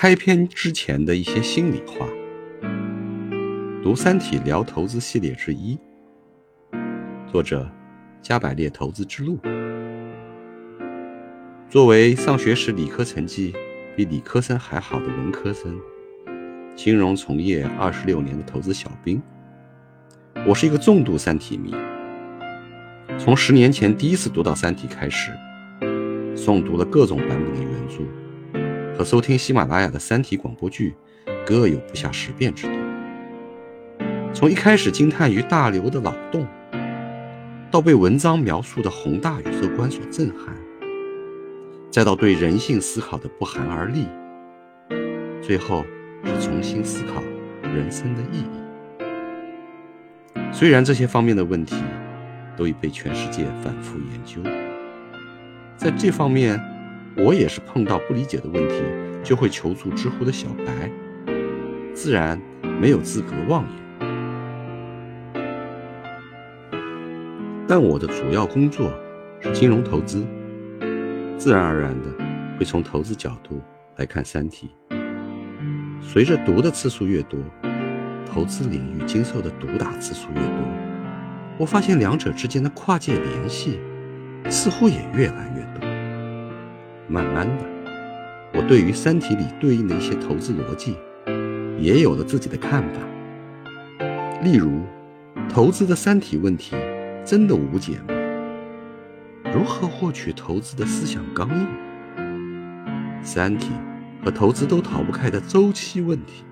开篇之前的一些心里话。读《三体》聊投资系列之一，作者加百列投资之路。作为上学时理科成绩比理科生还好的文科生，金融从业二十六年的投资小兵，我是一个重度《三体》迷。从十年前第一次读到《三体》开始，诵读了各种版本的原著，和收听喜马拉雅的《三体》广播剧，各有不下十遍之多。从一开始惊叹于大刘的脑洞，到被文章描述的宏大宇宙观所震撼，再到对人性思考的不寒而栗，最后是重新思考人生的意义。虽然这些方面的问题，都已被全世界反复研究，在这方面，我也是碰到不理解的问题就会求助知乎的小白，自然没有资格妄言。但我的主要工作是金融投资，自然而然的会从投资角度来看《三体》。随着读的次数越多，投资领域经受的毒打次数越多。我发现两者之间的跨界联系似乎也越来越多。慢慢的，我对于《三体》里对应的一些投资逻辑也有了自己的看法。例如，投资的三体问题真的无解吗？如何获取投资的思想刚硬？三体和投资都逃不开的周期问题。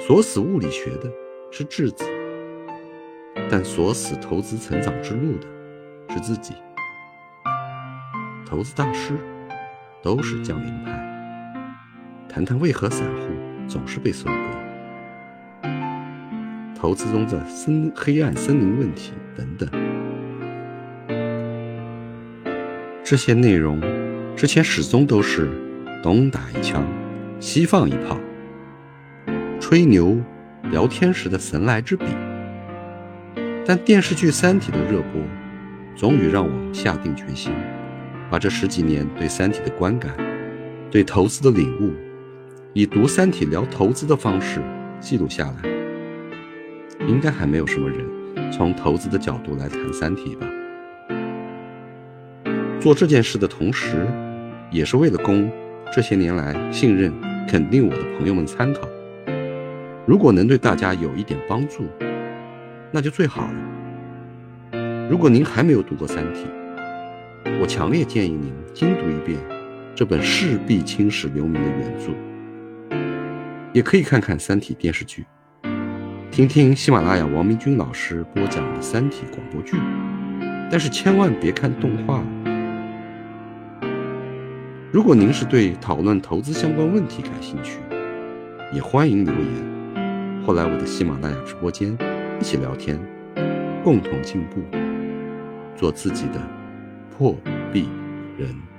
锁死物理学的是质子。但锁死投资成长之路的是自己。投资大师都是降临派。谈谈为何散户总是被收割？投资中的深黑暗森林问题等等。这些内容之前始终都是东打一枪，西放一炮，吹牛聊天时的神来之笔。但电视剧《三体》的热播，终于让我下定决心，把这十几年对《三体》的观感、对投资的领悟，以读《三体》聊投资的方式记录下来。应该还没有什么人从投资的角度来谈《三体》吧？做这件事的同时，也是为了供这些年来信任、肯定我的朋友们参考。如果能对大家有一点帮助，那就最好了。如果您还没有读过《三体》，我强烈建议您精读一遍这本势必青史留名的原著，也可以看看《三体》电视剧，听听喜马拉雅王明军老师播讲的《三体》广播剧，但是千万别看动画。如果您是对讨论投资相关问题感兴趣，也欢迎留言或来我的喜马拉雅直播间。一起聊天，共同进步，做自己的破壁人。